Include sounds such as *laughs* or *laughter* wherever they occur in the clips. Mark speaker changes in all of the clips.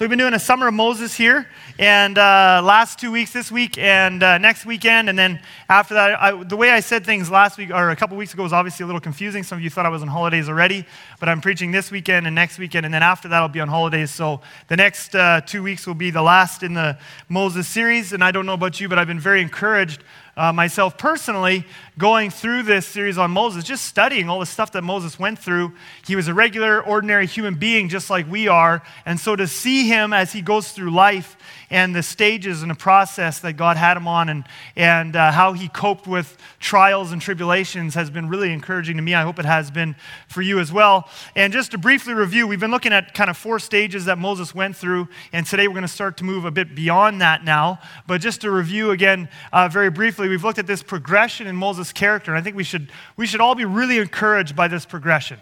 Speaker 1: So we've been doing a summer of Moses here, and uh, last two weeks, this week and uh, next weekend, and then after that, I, the way I said things last week or a couple weeks ago was obviously a little confusing. Some of you thought I was on holidays already, but I'm preaching this weekend and next weekend, and then after that, I'll be on holidays. So the next uh, two weeks will be the last in the Moses series, and I don't know about you, but I've been very encouraged uh, myself personally going through this series on Moses, just studying all the stuff that Moses went through. He was a regular, ordinary human being just like we are. And so to see him as he goes through life and the stages and the process that God had him on and, and uh, how he coped with trials and tribulations has been really encouraging to me. I hope it has been for you as well. And just to briefly review, we've been looking at kind of four stages that Moses went through, and today we're going to start to move a bit beyond that now. But just to review again uh, very briefly, we've looked at this progression in Moses' character, and I think we should, we should all be really encouraged by this progression.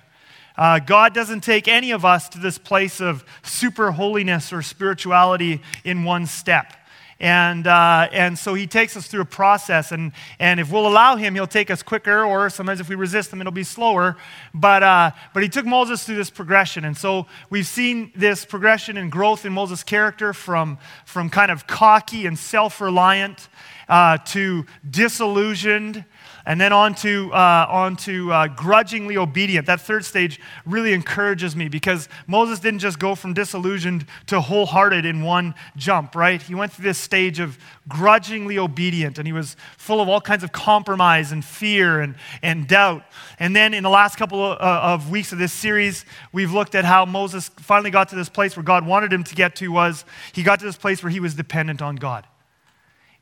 Speaker 1: Uh, God doesn't take any of us to this place of super holiness or spirituality in one step. And, uh, and so he takes us through a process. And, and if we'll allow him, he'll take us quicker, or sometimes if we resist him, it'll be slower. But, uh, but he took Moses through this progression. And so we've seen this progression and growth in Moses' character from, from kind of cocky and self reliant uh, to disillusioned and then on to, uh, on to uh, grudgingly obedient. That third stage really encourages me because Moses didn't just go from disillusioned to wholehearted in one jump, right? He went through this stage of grudgingly obedient, and he was full of all kinds of compromise and fear and, and doubt. And then in the last couple of, uh, of weeks of this series, we've looked at how Moses finally got to this place where God wanted him to get to was he got to this place where he was dependent on God.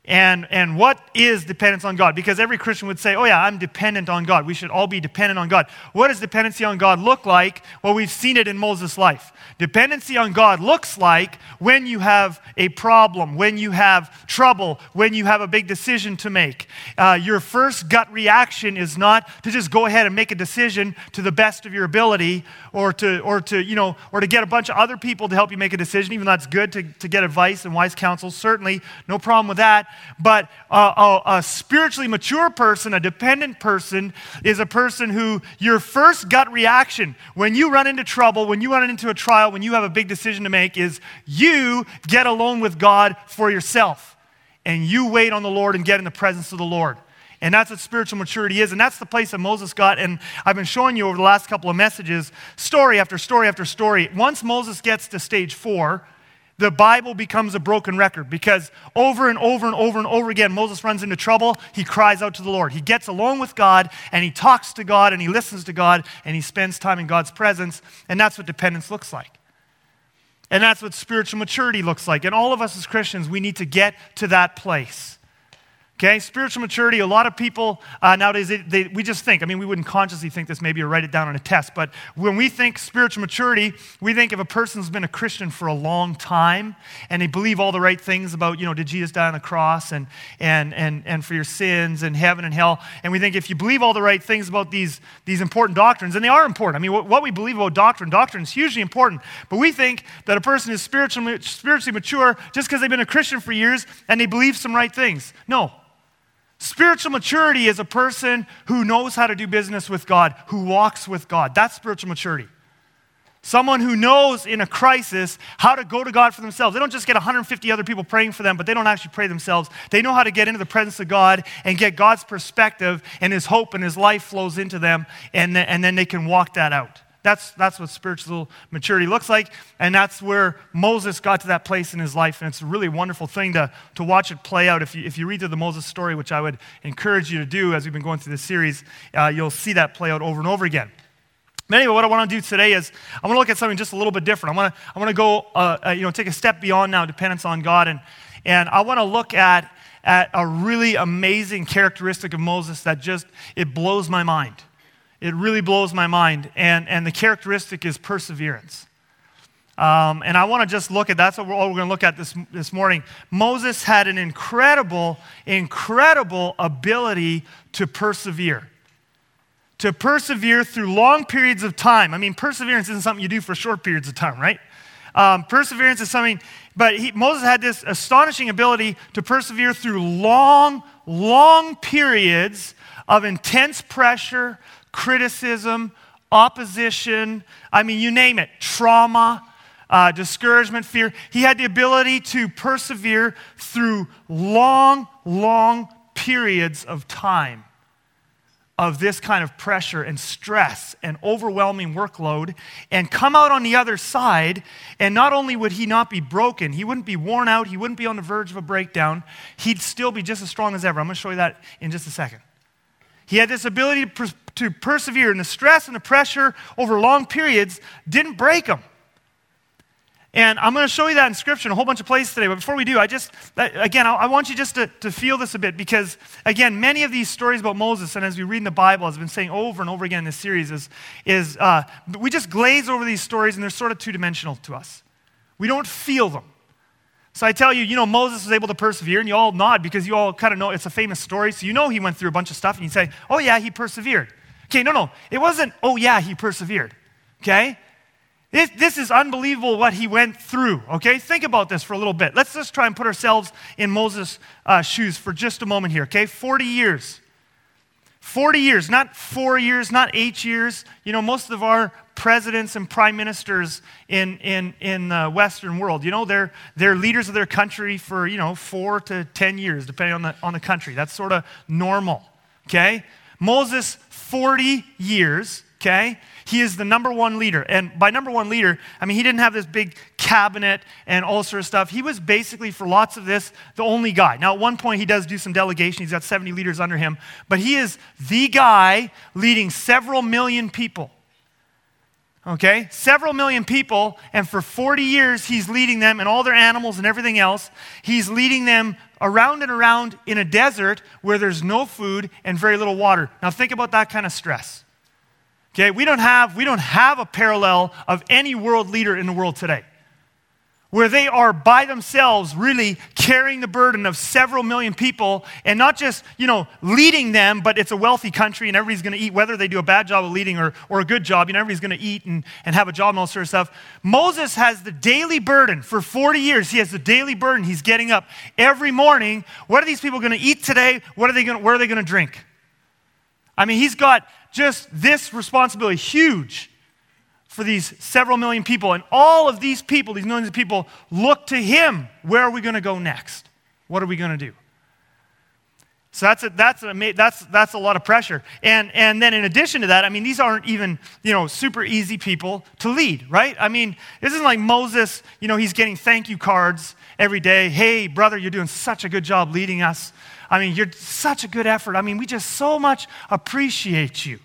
Speaker 1: And, and what is dependence on God? Because every Christian would say, oh, yeah, I'm dependent on God. We should all be dependent on God. What does dependency on God look like? Well, we've seen it in Moses' life. Dependency on God looks like when you have a problem, when you have trouble, when you have a big decision to make. Uh, your first gut reaction is not to just go ahead and make a decision to the best of your ability or to, or to, you know, or to get a bunch of other people to help you make a decision, even though that's good to, to get advice and wise counsel. Certainly, no problem with that. But a, a spiritually mature person, a dependent person, is a person who your first gut reaction when you run into trouble, when you run into a trial, when you have a big decision to make, is you get alone with God for yourself. And you wait on the Lord and get in the presence of the Lord. And that's what spiritual maturity is. And that's the place that Moses got. And I've been showing you over the last couple of messages, story after story after story. Once Moses gets to stage four, the Bible becomes a broken record because over and over and over and over again, Moses runs into trouble. He cries out to the Lord. He gets alone with God and he talks to God and he listens to God and he spends time in God's presence. And that's what dependence looks like. And that's what spiritual maturity looks like. And all of us as Christians, we need to get to that place. Okay, spiritual maturity, a lot of people uh, nowadays, they, they, we just think, I mean, we wouldn't consciously think this maybe or write it down on a test, but when we think spiritual maturity, we think if a person's been a Christian for a long time and they believe all the right things about, you know, did Jesus die on the cross and, and, and, and for your sins and heaven and hell, and we think if you believe all the right things about these, these important doctrines, and they are important. I mean, what, what we believe about doctrine, doctrine is hugely important, but we think that a person is spiritually, spiritually mature just because they've been a Christian for years and they believe some right things. No. Spiritual maturity is a person who knows how to do business with God, who walks with God. That's spiritual maturity. Someone who knows in a crisis how to go to God for themselves. They don't just get 150 other people praying for them, but they don't actually pray themselves. They know how to get into the presence of God and get God's perspective, and His hope and His life flows into them, and, and then they can walk that out. That's, that's what spiritual maturity looks like. And that's where Moses got to that place in his life. And it's a really wonderful thing to, to watch it play out. If you, if you read through the Moses story, which I would encourage you to do as we've been going through this series, uh, you'll see that play out over and over again. But anyway, what I want to do today is I want to look at something just a little bit different. I want to, I want to go, uh, uh, you know, take a step beyond now dependence on God. And, and I want to look at, at a really amazing characteristic of Moses that just, it blows my mind. It really blows my mind. And, and the characteristic is perseverance. Um, and I want to just look at that's what we're, we're going to look at this, this morning. Moses had an incredible, incredible ability to persevere. To persevere through long periods of time. I mean, perseverance isn't something you do for short periods of time, right? Um, perseverance is something, but he, Moses had this astonishing ability to persevere through long, long periods of intense pressure, criticism, opposition, I mean, you name it, trauma, uh, discouragement, fear. He had the ability to persevere through long, long periods of time of this kind of pressure and stress and overwhelming workload and come out on the other side. And not only would he not be broken, he wouldn't be worn out, he wouldn't be on the verge of a breakdown, he'd still be just as strong as ever. I'm going to show you that in just a second. He had this ability to, to persevere, and the stress and the pressure over long periods didn't break them. And I'm going to show you that in Scripture in a whole bunch of places today. But before we do, I just, again, I want you just to, to feel this a bit because, again, many of these stories about Moses, and as we read in the Bible, as I've been saying over and over again in this series, is, is uh, we just glaze over these stories and they're sort of two dimensional to us. We don't feel them. So I tell you, you know, Moses was able to persevere, and you all nod because you all kind of know it's a famous story. So you know he went through a bunch of stuff, and you say, oh, yeah, he persevered. Okay, no, no. It wasn't, oh, yeah, he persevered. Okay? This, this is unbelievable what he went through, okay? Think about this for a little bit. Let's just try and put ourselves in Moses' uh, shoes for just a moment here, okay? 40 years. 40 years, not four years, not eight years. You know, most of our presidents and prime ministers in, in, in the Western world, you know, they're, they're leaders of their country for, you know, four to 10 years, depending on the, on the country. That's sort of normal, okay? Moses, 40 years, okay? He is the number one leader. And by number one leader, I mean, he didn't have this big cabinet and all sort of stuff. He was basically, for lots of this, the only guy. Now, at one point, he does do some delegation. He's got 70 leaders under him. But he is the guy leading several million people. Okay? Several million people. And for 40 years, he's leading them and all their animals and everything else. He's leading them around and around in a desert where there's no food and very little water. Now, think about that kind of stress. Okay, we don't have we don't have a parallel of any world leader in the world today. Where they are by themselves really carrying the burden of several million people and not just, you know, leading them, but it's a wealthy country and everybody's gonna eat, whether they do a bad job of leading or, or a good job, you know, everybody's gonna eat and, and have a job and all sort of stuff. Moses has the daily burden for 40 years. He has the daily burden. He's getting up every morning. What are these people gonna eat today? What are they gonna, where are they gonna drink? I mean, he's got just this responsibility, huge for these several million people. And all of these people, these millions of people, look to him. Where are we going to go next? What are we going to do? So that's a, that's, a, that's, that's a lot of pressure. And, and then in addition to that, I mean, these aren't even, you know, super easy people to lead, right? I mean, this isn't like Moses, you know, he's getting thank you cards every day. Hey, brother, you're doing such a good job leading us. I mean, you're such a good effort. I mean, we just so much appreciate you.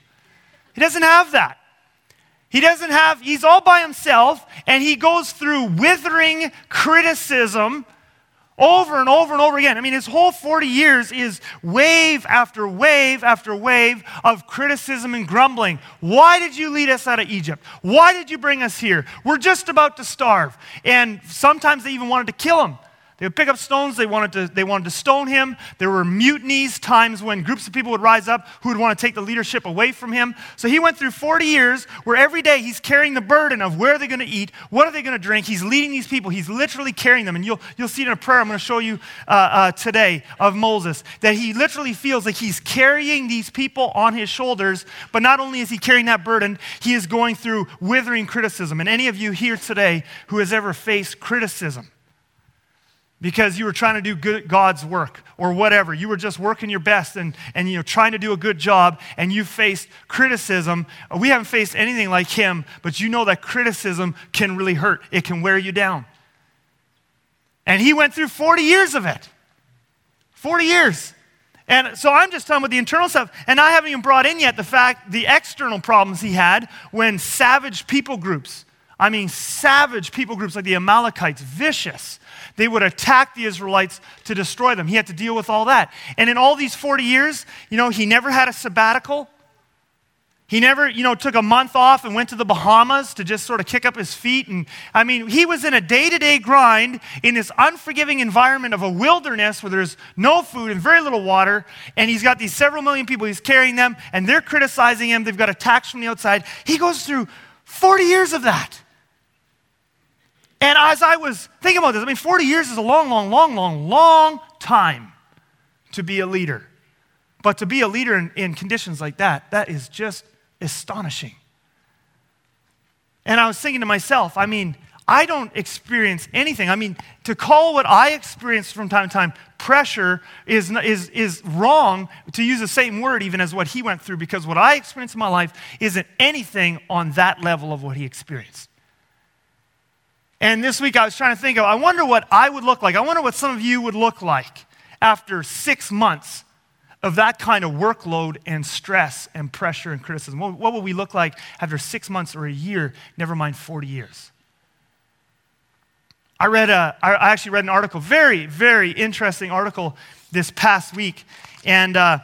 Speaker 1: He doesn't have that. He doesn't have, he's all by himself, and he goes through withering criticism over and over and over again. I mean, his whole 40 years is wave after wave after wave of criticism and grumbling. Why did you lead us out of Egypt? Why did you bring us here? We're just about to starve. And sometimes they even wanted to kill him. They would pick up stones, they wanted, to, they wanted to stone him. There were mutinies, times when groups of people would rise up who would want to take the leadership away from him. So he went through 40 years where every day he's carrying the burden of where are they going to eat, what are they going to drink. He's leading these people, he's literally carrying them. And you'll, you'll see it in a prayer I'm going to show you uh, uh, today of Moses that he literally feels like he's carrying these people on his shoulders. But not only is he carrying that burden, he is going through withering criticism. And any of you here today who has ever faced criticism, because you were trying to do good, God's work or whatever. You were just working your best and, and you know, trying to do a good job and you faced criticism. We haven't faced anything like him, but you know that criticism can really hurt. It can wear you down. And he went through 40 years of it. 40 years. And so I'm just talking about the internal stuff. And I haven't even brought in yet the fact, the external problems he had when savage people groups, I mean, savage people groups like the Amalekites, vicious, they would attack the Israelites to destroy them. He had to deal with all that. And in all these 40 years, you know, he never had a sabbatical. He never, you know, took a month off and went to the Bahamas to just sort of kick up his feet. And I mean, he was in a day to day grind in this unforgiving environment of a wilderness where there's no food and very little water. And he's got these several million people, he's carrying them, and they're criticizing him. They've got attacks from the outside. He goes through 40 years of that. And as I was thinking about this, I mean, 40 years is a long, long, long, long, long time to be a leader. But to be a leader in, in conditions like that, that is just astonishing. And I was thinking to myself, I mean, I don't experience anything. I mean, to call what I experience from time to time pressure is, is, is wrong to use the same word even as what he went through because what I experienced in my life isn't anything on that level of what he experienced. And this week I was trying to think of, I wonder what I would look like. I wonder what some of you would look like after six months of that kind of workload and stress and pressure and criticism. What, what will we look like after six months or a year, never mind 40 years? I read a, I actually read an article, very, very interesting article this past week. And uh,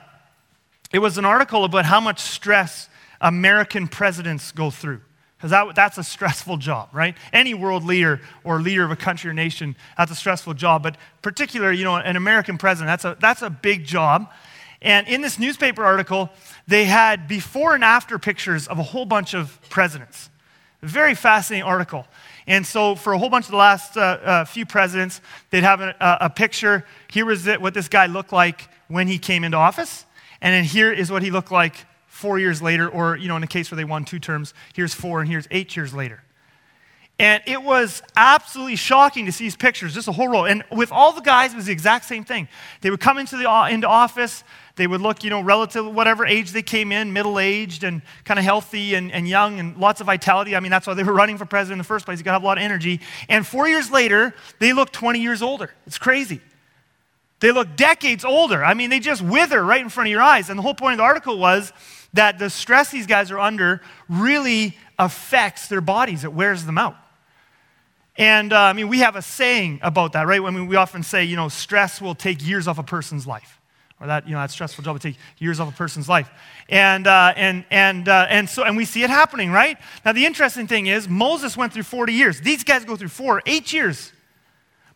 Speaker 1: it was an article about how much stress American presidents go through. Because that, that's a stressful job, right? Any world leader or leader of a country or nation, that's a stressful job. But particularly, you know, an American president, that's a, that's a big job. And in this newspaper article, they had before and after pictures of a whole bunch of presidents. Very fascinating article. And so, for a whole bunch of the last uh, uh, few presidents, they'd have a, a picture. Here was it, what this guy looked like when he came into office. And then here is what he looked like four years later, or, you know, in a case where they won two terms, here's four and here's eight years later. And it was absolutely shocking to see these pictures, just a whole row. And with all the guys, it was the exact same thing. They would come into, the, uh, into office, they would look, you know, relative, whatever age they came in, middle aged and kind of healthy and, and young and lots of vitality. I mean, that's why they were running for president in the first place. You got to have a lot of energy. And four years later, they look 20 years older. It's crazy. They look decades older. I mean, they just wither right in front of your eyes. And the whole point of the article was that the stress these guys are under really affects their bodies, it wears them out. And uh, I mean, we have a saying about that, right? I mean, we often say, you know, stress will take years off a person's life or that, you know, that stressful job will take years off a person's life. And, uh, and, and, uh, and, so, and we see it happening, right? Now, the interesting thing is, Moses went through 40 years. These guys go through four, eight years.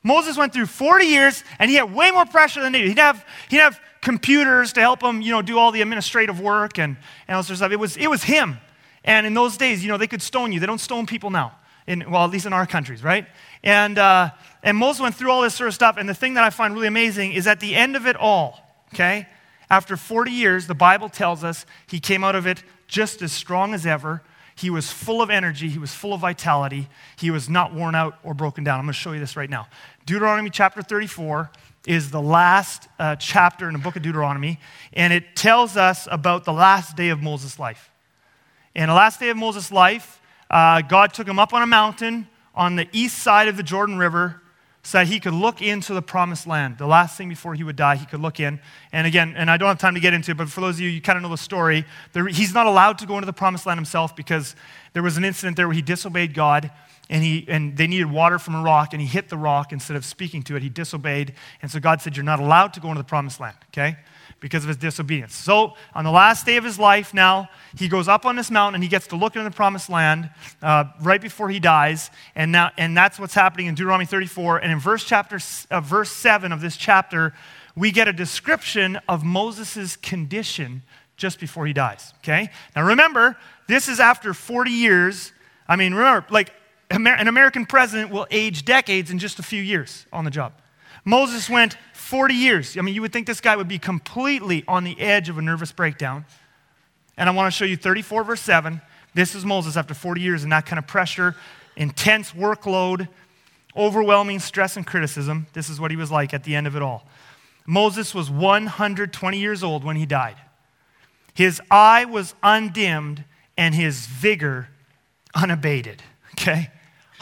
Speaker 1: Moses went through 40 years, and he had way more pressure than they did. He'd have, he'd have computers to help him, you know, do all the administrative work and, and all sorts of stuff. It was, it was him. And in those days, you know, they could stone you. They don't stone people now. In, well, at least in our countries, right? And, uh, and Moses went through all this sort of stuff. And the thing that I find really amazing is at the end of it all, okay? After 40 years, the Bible tells us he came out of it just as strong as ever. He was full of energy, he was full of vitality, he was not worn out or broken down. I'm going to show you this right now. Deuteronomy chapter 34 is the last uh, chapter in the book of Deuteronomy, and it tells us about the last day of Moses' life. In the last day of Moses' life, uh, God took him up on a mountain on the east side of the Jordan River so that he could look into the promised land. The last thing before he would die, he could look in. And again, and I don't have time to get into it, but for those of you, you kind of know the story. There, he's not allowed to go into the promised land himself because there was an incident there where he disobeyed God and, he, and they needed water from a rock and he hit the rock instead of speaking to it. He disobeyed. And so God said, You're not allowed to go into the promised land, okay? Because of his disobedience. So, on the last day of his life now, he goes up on this mountain and he gets to look into the promised land uh, right before he dies. And, now, and that's what's happening in Deuteronomy 34. And in verse, chapter, uh, verse 7 of this chapter, we get a description of Moses' condition just before he dies. Okay? Now, remember, this is after 40 years. I mean, remember, like, an American president will age decades in just a few years on the job. Moses went 40 years. I mean, you would think this guy would be completely on the edge of a nervous breakdown. And I want to show you 34, verse 7. This is Moses after 40 years in that kind of pressure, intense workload, overwhelming stress and criticism. This is what he was like at the end of it all. Moses was 120 years old when he died. His eye was undimmed and his vigor unabated. Okay?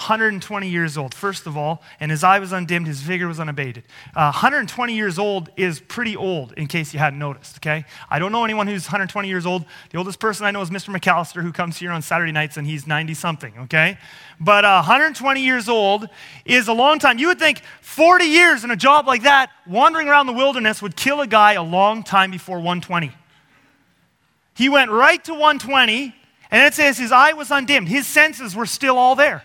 Speaker 1: 120 years old, first of all, and his eye was undimmed, his vigor was unabated. Uh, 120 years old is pretty old, in case you hadn't noticed, okay? I don't know anyone who's 120 years old. The oldest person I know is Mr. McAllister, who comes here on Saturday nights, and he's 90 something, okay? But uh, 120 years old is a long time. You would think 40 years in a job like that, wandering around the wilderness, would kill a guy a long time before 120. He went right to 120, and it says his eye was undimmed. His senses were still all there.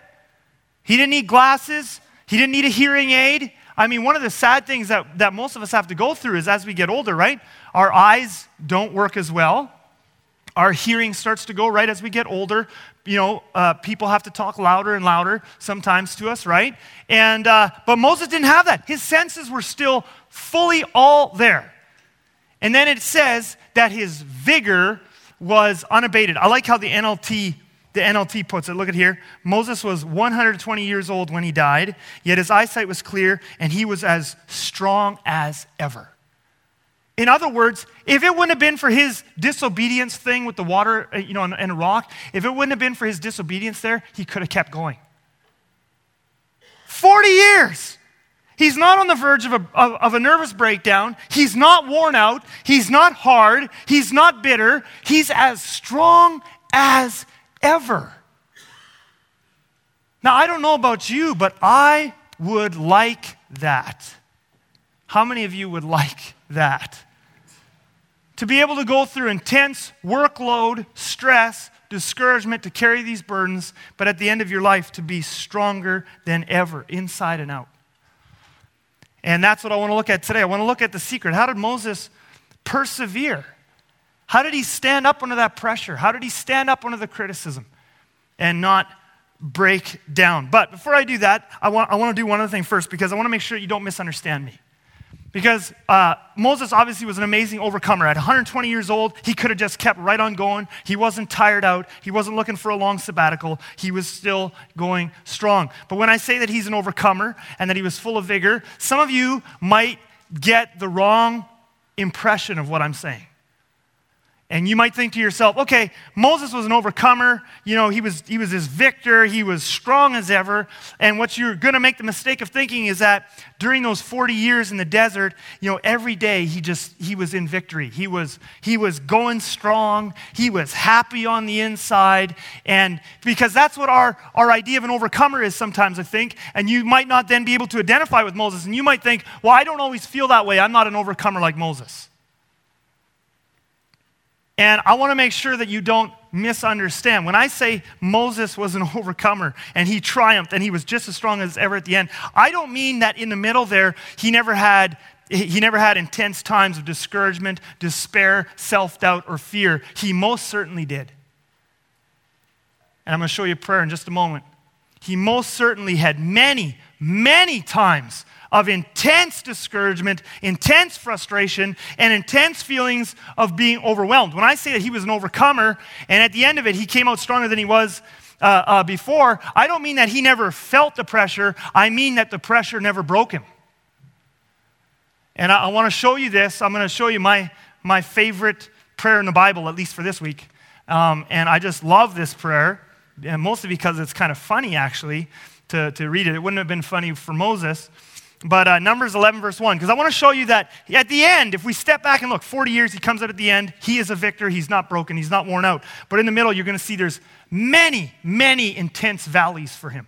Speaker 1: He didn't need glasses, he didn't need a hearing aid. I mean, one of the sad things that, that most of us have to go through is as we get older, right? Our eyes don't work as well. Our hearing starts to go right as we get older. You know, uh, people have to talk louder and louder sometimes to us, right? And uh, but Moses didn't have that. His senses were still fully all there. And then it says that his vigor was unabated. I like how the NLT the NLT puts it. Look at here. Moses was 120 years old when he died, yet his eyesight was clear and he was as strong as ever. In other words, if it wouldn't have been for his disobedience thing with the water, uh, you know, and, and a rock, if it wouldn't have been for his disobedience there, he could have kept going. 40 years. He's not on the verge of a, of, of, a nervous breakdown. He's not worn out. He's not hard. He's not bitter. He's as strong as ever. Now, I don't know about you, but I would like that. How many of you would like that? To be able to go through intense workload, stress, discouragement, to carry these burdens, but at the end of your life to be stronger than ever, inside and out. And that's what I want to look at today. I want to look at the secret. How did Moses persevere? How did he stand up under that pressure? How did he stand up under the criticism and not break down? But before I do that, I want, I want to do one other thing first because I want to make sure you don't misunderstand me. Because uh, Moses obviously was an amazing overcomer. At 120 years old, he could have just kept right on going. He wasn't tired out. He wasn't looking for a long sabbatical. He was still going strong. But when I say that he's an overcomer and that he was full of vigor, some of you might get the wrong impression of what I'm saying. And you might think to yourself, okay, Moses was an overcomer. You know, he was, he was this victor. He was strong as ever. And what you're going to make the mistake of thinking is that during those 40 years in the desert, you know, every day he just, he was in victory. He was, he was going strong. He was happy on the inside. And because that's what our, our idea of an overcomer is sometimes, I think. And you might not then be able to identify with Moses. And you might think, well, I don't always feel that way. I'm not an overcomer like Moses. And I want to make sure that you don't misunderstand. When I say Moses was an *laughs* overcomer and he triumphed and he was just as strong as ever at the end, I don't mean that in the middle there he never had he never had intense times of discouragement, despair, self-doubt or fear. He most certainly did. And I'm going to show you a prayer in just a moment. He most certainly had many, many times of intense discouragement, intense frustration, and intense feelings of being overwhelmed. When I say that he was an overcomer, and at the end of it, he came out stronger than he was uh, uh, before, I don't mean that he never felt the pressure, I mean that the pressure never broke him. And I, I want to show you this. I'm going to show you my, my favorite prayer in the Bible, at least for this week. Um, and I just love this prayer, and mostly because it's kind of funny, actually, to, to read it. It wouldn't have been funny for Moses. But uh, Numbers 11, verse 1, because I want to show you that at the end, if we step back and look, 40 years, he comes out at the end. He is a victor. He's not broken. He's not worn out. But in the middle, you're going to see there's many, many intense valleys for him.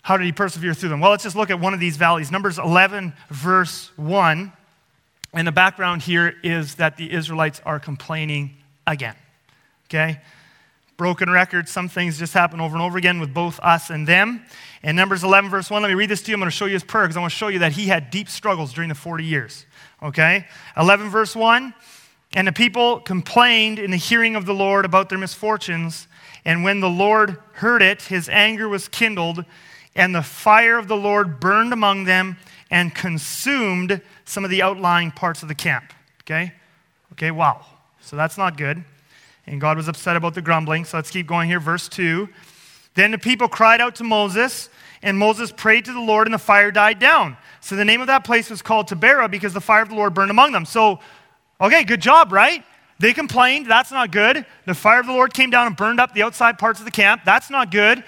Speaker 1: How did he persevere through them? Well, let's just look at one of these valleys. Numbers 11, verse 1. And the background here is that the Israelites are complaining again. Okay? broken record. Some things just happen over and over again with both us and them. In Numbers 11, verse 1, let me read this to you. I'm going to show you his prayer because I want to show you that he had deep struggles during the 40 years. Okay? 11, verse 1. And the people complained in the hearing of the Lord about their misfortunes. And when the Lord heard it, his anger was kindled, and the fire of the Lord burned among them and consumed some of the outlying parts of the camp. Okay? Okay, wow. So that's not good. And God was upset about the grumbling. So let's keep going here. Verse 2. Then the people cried out to Moses, and Moses prayed to the Lord, and the fire died down. So the name of that place was called Taberah because the fire of the Lord burned among them. So, okay, good job, right? They complained. That's not good. The fire of the Lord came down and burned up the outside parts of the camp. That's not good.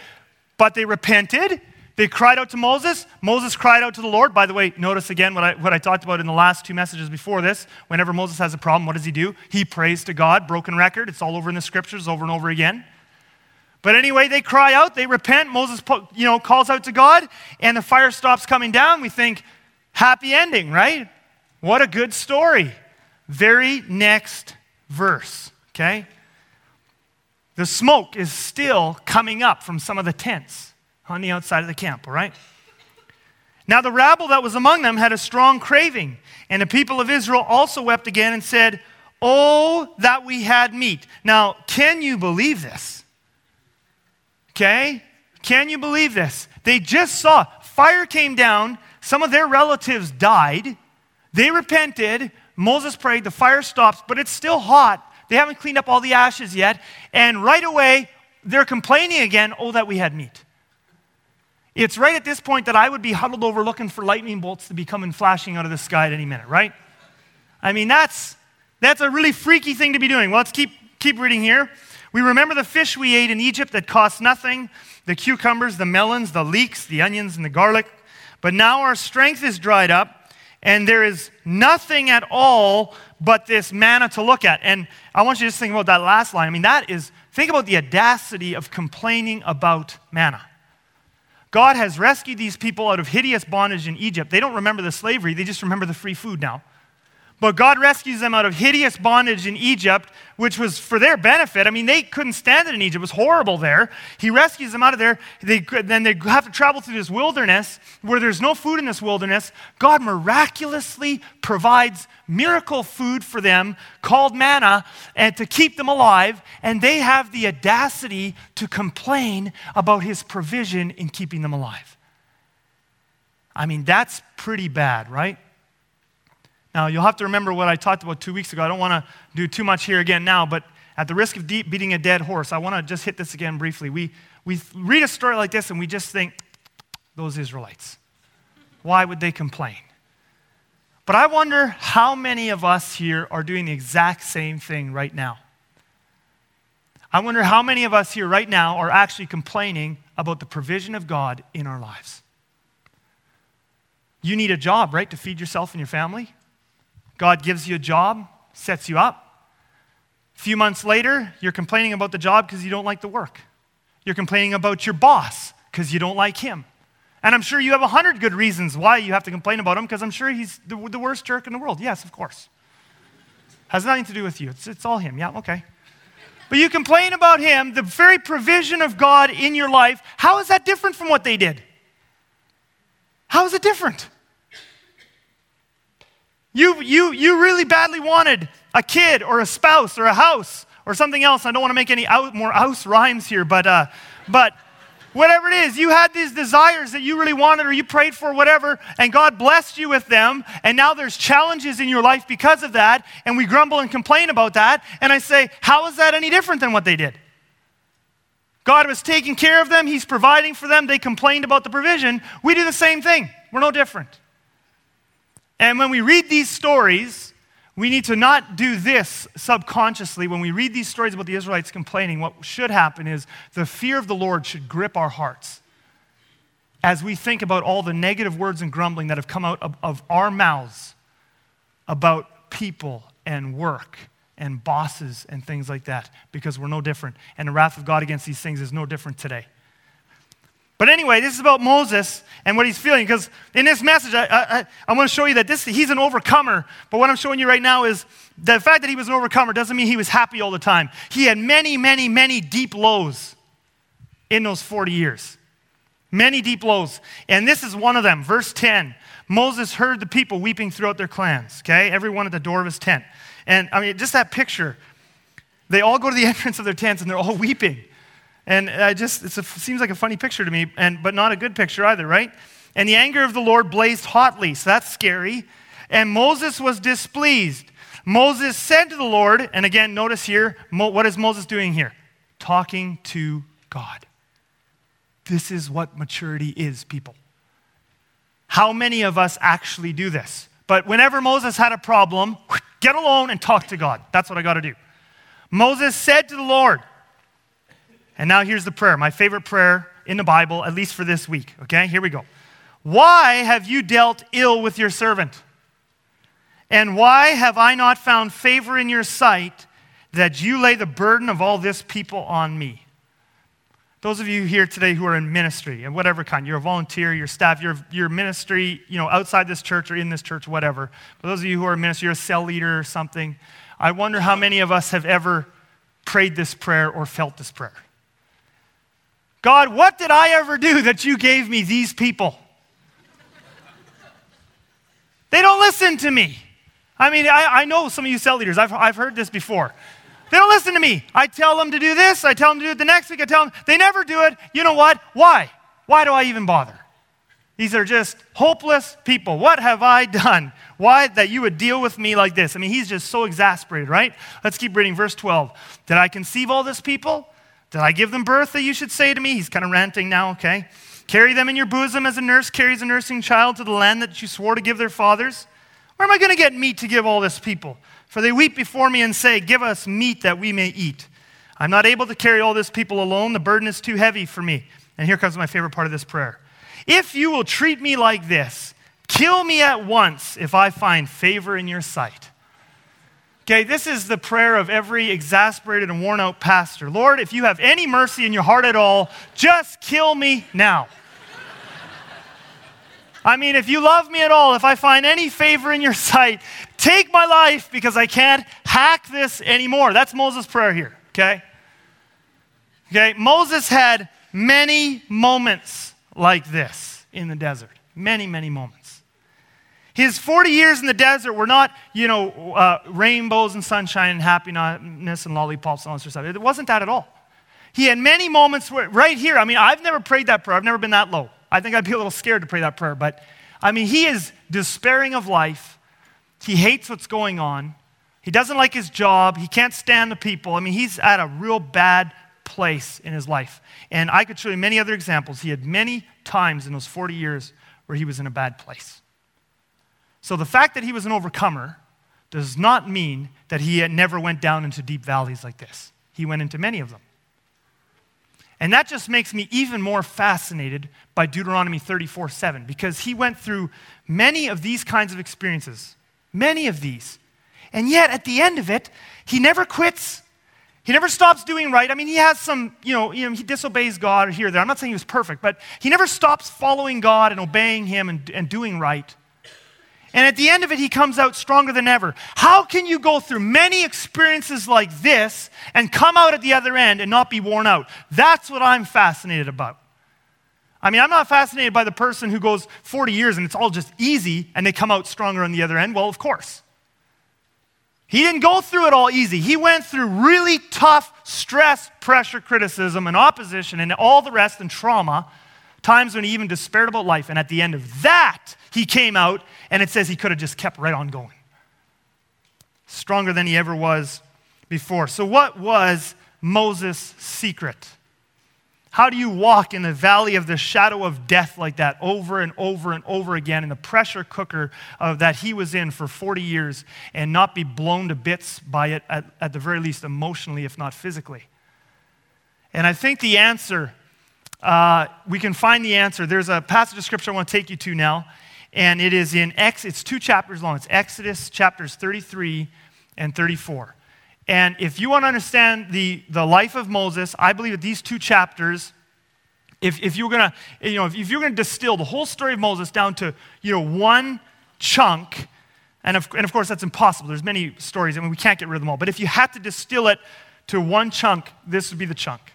Speaker 1: But they repented they cried out to Moses. Moses cried out to the Lord. By the way, notice again what I, what I talked about in the last two messages before this. Whenever Moses has a problem, what does he do? He prays to God. Broken record. It's all over in the scriptures over and over again. But anyway, they cry out, they repent. Moses you know, calls out to God, and the fire stops coming down. We think, happy ending, right? What a good story. Very next verse, okay? The smoke is still coming up from some of the tents on the outside of the camp, all right? Now the rabble that was among them had a strong craving, and the people of Israel also wept again and said, Oh, that we had meat. Now, can you believe this? Okay? Can you believe this? They just saw fire came down, some of their relatives died, they repented, Moses prayed, the fire stops, but it's still hot. They haven't cleaned up all the ashes yet. And right away, they're complaining again, oh, that we had meat. It's right at this point that I would be huddled over looking for lightning bolts to be coming flashing out of the sky at any minute, right? I mean, that's, that's a really freaky thing to be doing. Well, let's keep, keep reading here. We remember the fish we ate in Egypt that cost nothing the cucumbers, the melons, the leeks, the onions, and the garlic. But now our strength is dried up, and there is nothing at all but this manna to look at. And I want you to just think about that last line. I mean, that is, think about the audacity of complaining about manna. God has rescued these people out of hideous bondage in Egypt. They don't remember the slavery, they just remember the free food now. But God rescues them out of hideous bondage in Egypt, which was for their benefit. I mean, they couldn't stand it in Egypt. It was horrible there. He rescues them out of there. They, then they have to travel through this wilderness where there's no food in this wilderness. God miraculously provides miracle food for them called manna and to keep them alive. And they have the audacity to complain about his provision in keeping them alive. I mean, that's pretty bad, right? Now, you'll have to remember what I talked about two weeks ago. I don't want to do too much here again now, but at the risk of deep beating a dead horse, I want to just hit this again briefly. We, we read a story like this and we just think, those Israelites, why would they complain? But I wonder how many of us here are doing the exact same thing right now. I wonder how many of us here right now are actually complaining about the provision of God in our lives. You need a job, right, to feed yourself and your family? God gives you a job, sets you up. A few months later, you're complaining about the job because you don't like the work. You're complaining about your boss because you don't like him. And I'm sure you have a hundred good reasons why you have to complain about him because I'm sure he's the, the, worst jerk in the world. Yes, of course. Has nothing to do with you. It's, it's all him. Yeah, okay. But you complain about him, the very provision of God in your life. How is that different from what they did? How is it different? You, you, you really badly wanted a kid or a spouse or a house or something else. I don't want to make any out, more house rhymes here, but, uh, but whatever it is, you had these desires that you really wanted or you prayed for, whatever, and God blessed you with them. And now there's challenges in your life because of that. And we grumble and complain about that. And I say, how is that any different than what they did? God was taking care of them, He's providing for them. They complained about the provision. We do the same thing. We're no different. And when we read these stories, we need to not do this subconsciously. When we read these stories about the Israelites complaining, what should happen is the fear of the Lord should grip our hearts as we think about all the negative words and grumbling that have come out of, of our mouths about people and work and bosses and things like that, because we're no different. And the wrath of God against these things is no different today. But anyway, this is about Moses and what he's feeling. Because in this message, I, I, I want to show you that this, he's an overcomer. But what I'm showing you right now is the fact that he was an overcomer doesn't mean he was happy all the time. He had many, many, many deep lows in those 40 years. Many deep lows. And this is one of them. Verse 10 Moses heard the people weeping throughout their clans, okay? Everyone at the door of his tent. And I mean, just that picture. They all go to the *laughs* entrance of their tents and they're all weeping. And I just, it seems like a funny picture to me, and, but not a good picture either, right? And the anger of the Lord blazed hotly, so that's scary. And Moses was displeased. Moses said to the Lord, and again, notice here, what is Moses doing here? Talking to God. This is what maturity is, people. How many of us actually do this? But whenever Moses had a problem, get alone and talk to God. That's what I got to do. Moses said to the Lord, and now here's the prayer, my favorite prayer in the Bible, at least for this week. Okay, here we go. Why have you dealt ill with your servant? And why have I not found favor in your sight that you lay the burden of all this people on me? Those of you here today who are in ministry of whatever kind, you're a volunteer, you're staff, you're, you're ministry, you know, outside this church or in this church, whatever. But those of you who are in ministry, you're a cell leader or something. I wonder how many of us have ever prayed this prayer or felt this prayer. God, what did I ever do that you gave me these people? They don't listen to me. I mean, I, I know some of you cell leaders, I've, I've heard this before. They don't listen to me. I tell them to do this, I tell them to do it the next week, I tell them, they never do it. You know what? Why? Why do I even bother? These are just hopeless people. What have I done? Why that you would deal with me like this? I mean, he's just so exasperated, right? Let's keep reading verse 12. Did I conceive all this people? Did I give them birth that you should say to me? He's kind of ranting now, okay? Carry them in your bosom as a nurse carries a nursing child to the land that you swore to give their fathers. Where am I going to get meat to give all this people? For they weep before me and say, Give us meat that we may eat. I'm not able to carry all this people alone. The burden is too heavy for me. And here comes my favorite part of this prayer. If you will treat me like this, kill me at once if I find favor in your sight. Okay, this is the prayer of every exasperated and worn out pastor. Lord, if you have any mercy in your heart at all, just kill me now. I mean, if you love me at all, if I find any favor in your sight, take my life because I can't hack this anymore. That's Moses' prayer here, okay? Okay, Moses had many moments like this in the desert. Many, many moments. His 40 years in the desert were not, you know, uh, rainbows and sunshine and happiness and lollipops and all this stuff. It wasn't that at all. He had many moments where, right here, I mean, I've never prayed that prayer. I've never been that low. I think I'd be a little scared to pray that prayer. But, I mean, he is despairing of life. He hates what's going on. He doesn't like his job. He can't stand the people. I mean, he's at a real bad place in his life. And I could show you many other examples. He had many times in those 40 years where he was in a bad place. So the fact that he was an overcomer does not mean that he never went down into deep valleys like this. He went into many of them. And that just makes me even more fascinated by Deuteronomy 34 7, because he went through many of these kinds of experiences, many of these. And yet, at the end of it, he never quits. He never stops doing right. I mean, he has some, you know, you know, he disobeys God here there. I'm not saying he was perfect, but he never stops following God and obeying him and, and doing right. And at the end of it, he comes out stronger than ever. How can you go through many experiences like this and come out at the other end and not be worn out? That's what I'm fascinated about. I mean, I'm not fascinated by the person who goes 40 years and it's all just easy and they come out stronger on the other end. Well, of course. He didn't go through it all easy. He went through really tough stress, pressure, criticism, and opposition, and all the rest, and trauma, times when he even despaired about life. And at the end of that, he came out, and it says he could have just kept right on going. Stronger than he ever was before. So, what was Moses' secret? How do you walk in the valley of the shadow of death like that over and over and over again in the pressure cooker of, that he was in for 40 years and not be blown to bits by it, at, at the very least emotionally, if not physically? And I think the answer, uh, we can find the answer. There's a passage of scripture I want to take you to now, and it is in Ex, it's two chapters long. It's Exodus chapters 33 and 34. And if you want to understand the, the life of Moses, I believe that these two chapters, if, if you're to, you know, if, if you're to distill the whole story of Moses down to, you know, one chunk, and of, and of course that's impossible. There's many stories, mean, we can't get rid of them all. But if you had to distill it to one chunk, this would be the chunk.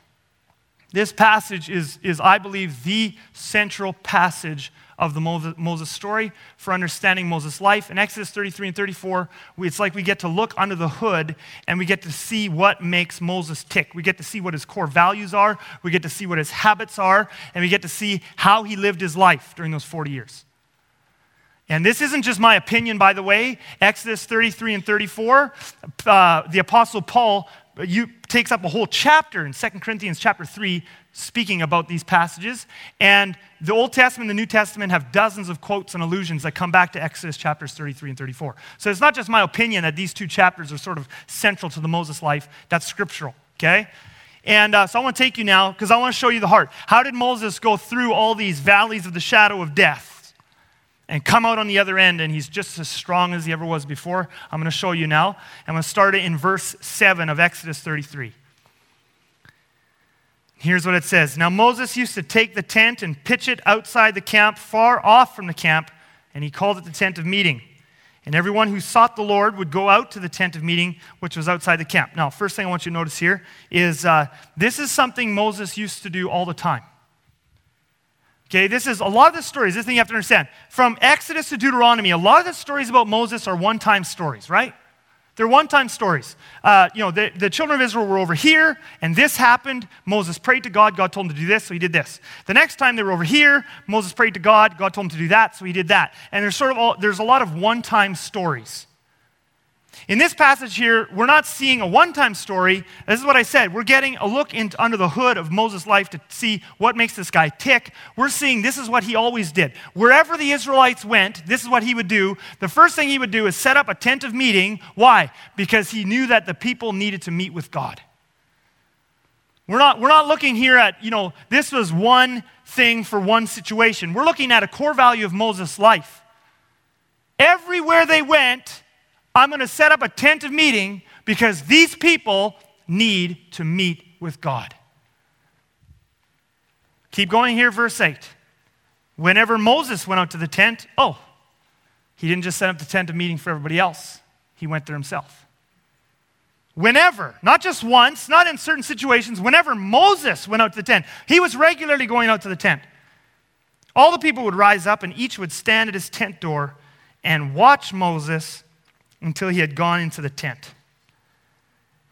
Speaker 1: This passage is, is I believe, the central passage of the Moses story for understanding Moses' life. In Exodus 33 and 34, it's like we get to look under the hood and we get to see what makes Moses tick. We get to see what his core values are, we get to see what his habits are, and we get to see how he lived his life during those 40 years. And this isn't just my opinion, by the way. Exodus 33 and 34, uh, the Apostle Paul you, takes up a whole chapter in 2 Corinthians chapter 3 speaking about these passages. And the Old Testament and the New Testament have dozens of quotes and allusions that come back to Exodus chapters 33 and 34. So it's not just my opinion that these two chapters are sort of central to the Moses life, that's scriptural, okay? And uh, so I want to take you now because I want to show you the heart. How did Moses go through all these valleys of the shadow of death and come out on the other end and he's just as strong as he ever was before? I'm going to show you now. I'm going to start it in verse 7 of Exodus 33. Here's what it says Now Moses used to take the tent and pitch it outside the camp, far off from the camp, and he called it the tent of meeting. And everyone who sought the Lord would go out to the tent of meeting, which was outside the camp. Now, first thing I want you to notice here is uh, this is something Moses used to do all the time. Okay, this is a lot of the stories, this thing you have to understand. From Exodus to Deuteronomy, a lot of the stories about Moses are one time stories, right? They're one time stories. Uh, you know, the, the children of Israel were over here, and this happened. Moses prayed to God. God told him to do this, so he did this. The next time they were over here, Moses prayed to God. God told him to do that, so he did that. And there's sort of all, there's a lot of one time stories. In this passage here, we're not seeing a one time story. This is what I said. We're getting a look into, under the hood of Moses' life to see what makes this guy tick. We're seeing this is what he always did. Wherever the Israelites went, this is what he would do. The first thing he would do is set up a tent of meeting. Why? Because he knew that the people needed to meet with God. We're not, we're not looking here at, you know, this was one thing for one situation. We're looking at a core value of Moses' life. Everywhere they went, I'm going to set up a tent of meeting because these people need to meet with God. Keep going here, verse 8. Whenever Moses went out to the tent, oh, he didn't just set up the tent of meeting for everybody else, he went there himself. Whenever, not just once, not in certain situations, whenever Moses went out to the tent, he was regularly going out to the tent. All the people would rise up and each would stand at his tent door and watch Moses until he had gone into the tent.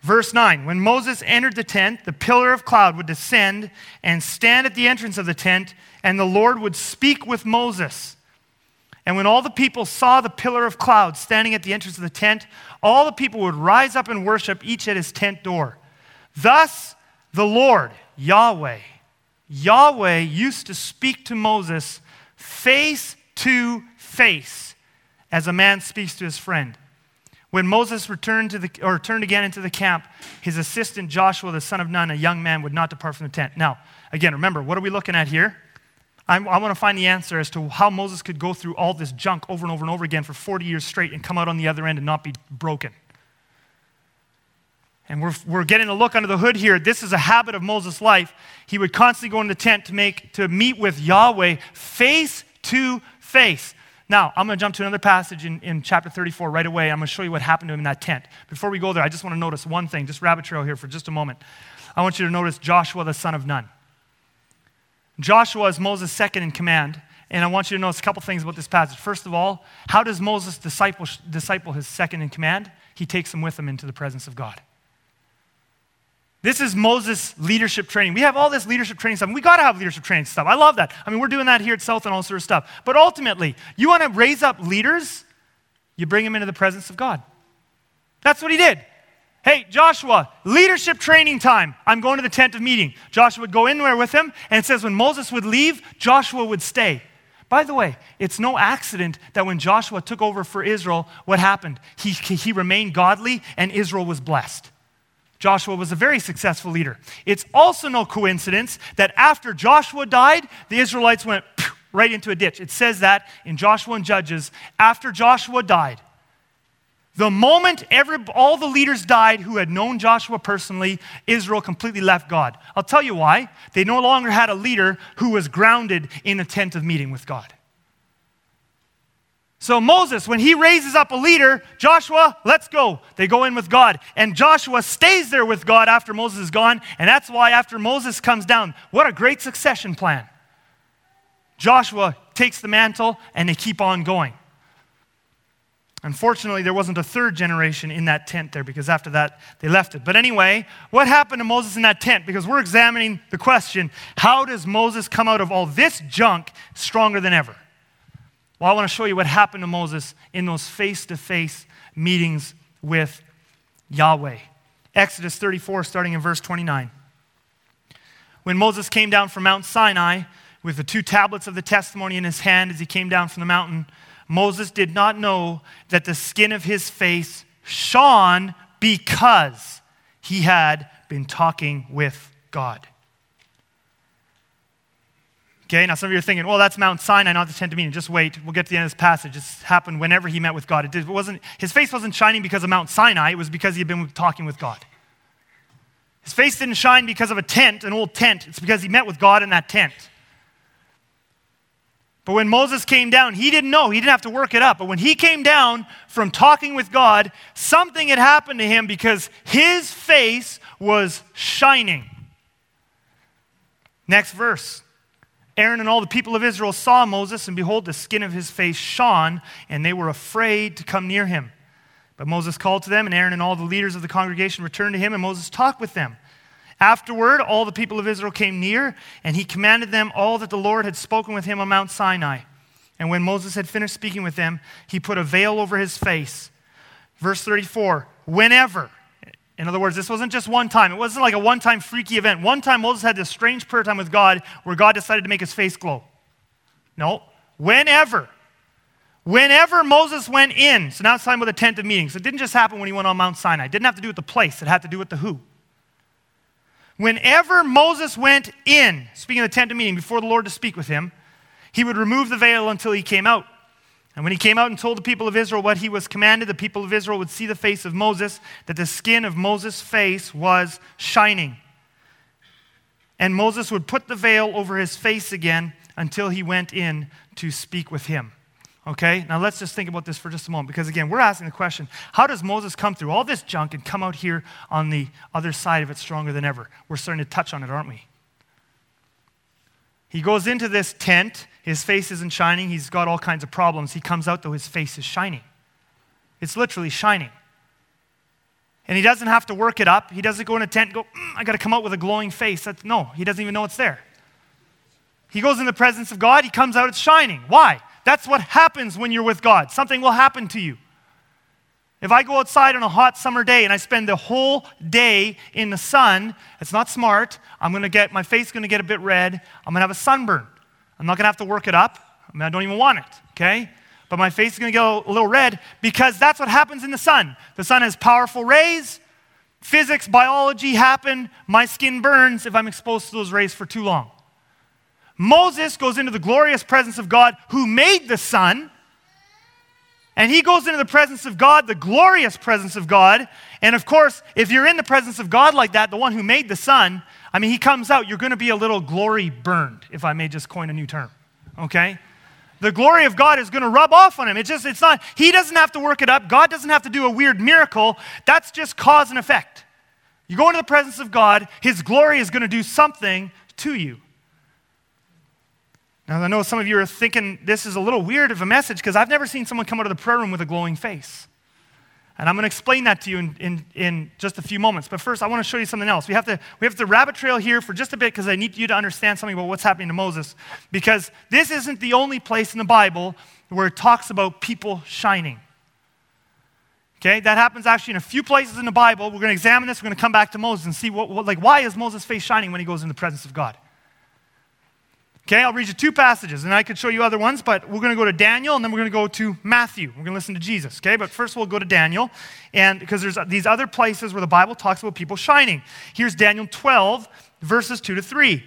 Speaker 1: Verse 9 When Moses entered the tent, the pillar of cloud would descend and stand at the entrance of the tent, and the Lord would speak with Moses. And when all the people saw the pillar of cloud standing at the entrance of the tent, all the people would rise up and worship, each at his tent door. Thus, the Lord, Yahweh, Yahweh used to speak to Moses face to face as a man speaks to his friend. When Moses returned, to the, or turned again into the camp, his assistant Joshua, the son of Nun, a young man, would not depart from the tent. Now, again, remember, what are we looking at here? I'm, i want to find the answer as to how Moses could go through all this junk over and over and over again for 40 years straight and come out on the other end and not be broken. And we're, we're getting a look under the hood here. This is a habit of Moses' life. He would constantly go in the tent to, make, to meet with Yahweh face to face. Now, I'm going to jump to another passage in, in chapter 34 right away. I'm going to show you what happened to him in that tent. Before we go there, I just want to notice one thing, just rabbit trail here for just a moment. I want you to notice Joshua, the son of Nun. Joshua is Moses' second in command, and I want you to notice a couple things about this passage. First of all, how does Moses disciple, disciple his second in command? He takes him with him into the presence of God. This is Moses' leadership training. We have all this leadership training stuff. We got to have leadership training stuff. I love that. I mean, we're doing that here at South and all sort of stuff. But ultimately, you want to raise up leaders, you bring them into the presence of God. That's what he did. Hey, Joshua, leadership training time. I'm going to the tent of meeting. Joshua would go in there with him, and it says when Moses would leave, Joshua would stay. By the way, it's no accident that when Joshua took over for Israel, what happened? He, he remained godly, and Israel was blessed. Joshua was a very successful leader. It's also no coincidence that after Joshua died, the Israelites went right into a ditch. It says that in Joshua and Judges, after Joshua died, the moment every, all the leaders died who had known Joshua personally, Israel completely left God. I'll tell you why. They no longer had a leader who was grounded in a tent of meeting with God. So Moses, when he raises up a leader, Joshua, let's go. They go in with God. And Joshua stays there with God after Moses is gone. And that's why after Moses comes down, what a great succession plan. Joshua takes the mantle and they keep on going. Unfortunately, there wasn't a third generation in that tent there because after that they left it. But anyway, what happened to Moses in that tent? Because we're examining the question how does Moses come out of all this junk stronger than ever? Well, I want to show you what happened to Moses in those face to face meetings with Yahweh. Exodus 34, starting in verse 29. When Moses came down from Mount Sinai with the two tablets of the testimony in his hand as he came down from the mountain, Moses did not know that the skin of his face shone because he had been talking with God. Okay, now some of you are thinking, well, that's Mount Sinai, not the tent of meeting. Just wait. We'll get to the end of this passage. This happened whenever he met with God. It, did, it wasn't, his face wasn't shining because of Mount Sinai, it was because he had been talking with God. His face didn't shine because of a tent, an old tent. It's because he met with God in that tent. But when Moses came down, he didn't know. He didn't have to work it up. But when he came down from talking with God, something had happened to him because his face was shining. Next verse. Aaron and all the people of Israel saw Moses, and behold, the skin of his face shone, and they were afraid to come near him. But Moses called to them, and Aaron and all the leaders of the congregation returned to him, and Moses talked with them. Afterward, all the people of Israel came near, and he commanded them all that the Lord had spoken with him on Mount Sinai. And when Moses had finished speaking with them, he put a veil over his face. Verse 34 Whenever, in other words, this wasn't just one time. It wasn't like a one time freaky event. One time Moses had this strange prayer time with God where God decided to make his face glow. No, whenever. Whenever Moses went in, so now it's time with the tent of meetings. So it didn't just happen when he went on Mount Sinai. It didn't have to do with the place, it had to do with the who. Whenever Moses went in, speaking of the tent of meeting, before the Lord to speak with him, he would remove the veil until he came out. And when he came out and told the people of Israel what he was commanded, the people of Israel would see the face of Moses, that the skin of Moses' face was shining. And Moses would put the veil over his face again until he went in to speak with him. Okay, now let's just think about this for just a moment because, again, we're asking the question how does Moses come through all this junk and come out here on the other side of it stronger than ever? We're starting to touch on it, aren't we? He goes into this tent, his face isn't shining, he's got all kinds of problems. He comes out, though, his face is shining. It's literally shining. And he doesn't have to work it up. He doesn't go in a tent go, mm, I got to come out with a glowing face. That's, no, he doesn't even know it's there. He goes in the presence of God, he comes out, it's shining. Why? That's what happens when you're with God. Something will happen to you. If I go outside on a hot summer day and I spend the whole day in the sun, it's not smart. I'm going to get, my face going to get a bit red. I'm going to have a sunburn. I'm not going to have to work it up. I mean, I don't even want it, okay? But my face is going to get a little red because that's what happens in the sun. The sun has powerful rays. Physics, biology happen. My skin burns if I'm exposed to those rays for too long. Moses goes into the glorious presence of God who made the sun. And he goes into the presence of God, the glorious presence of God. And of course, if you're in the presence of God like that, the one who made the sun, I mean, he comes out, you're going to be a little glory burned, if I may just coin a new term. Okay? The glory of God is going to rub off on him. It's just, it's not, he doesn't have to work it up. God doesn't have to do a weird miracle. That's just cause and effect. You go into the presence of God, his glory is going to do something to you. Now, I know some of you are thinking this is a little weird of a message because I've never seen someone come out of the prayer room with a glowing face. And I'm going to explain that to you in, in, in, just a few moments. But first, I want to show you something else. We have to, we have to rabbit trail here for just a bit because I need you to understand something about what's happening to Moses. Because this isn't the only place in the Bible where it talks about people shining. Okay, that happens actually in a few places in the Bible. We're going to examine this. We're going to come back to Moses and see what, what like, why is Moses' face shining when he goes in the presence of God? Okay, I'll read you two passages, and I could show you other ones, but we're going to go to Daniel, and then we're going to go to Matthew. We're going to listen to Jesus. Okay, but first we'll go to Daniel, and because there's uh, these other places where the Bible talks about people shining. Here's Daniel 12, verses 2 to 3.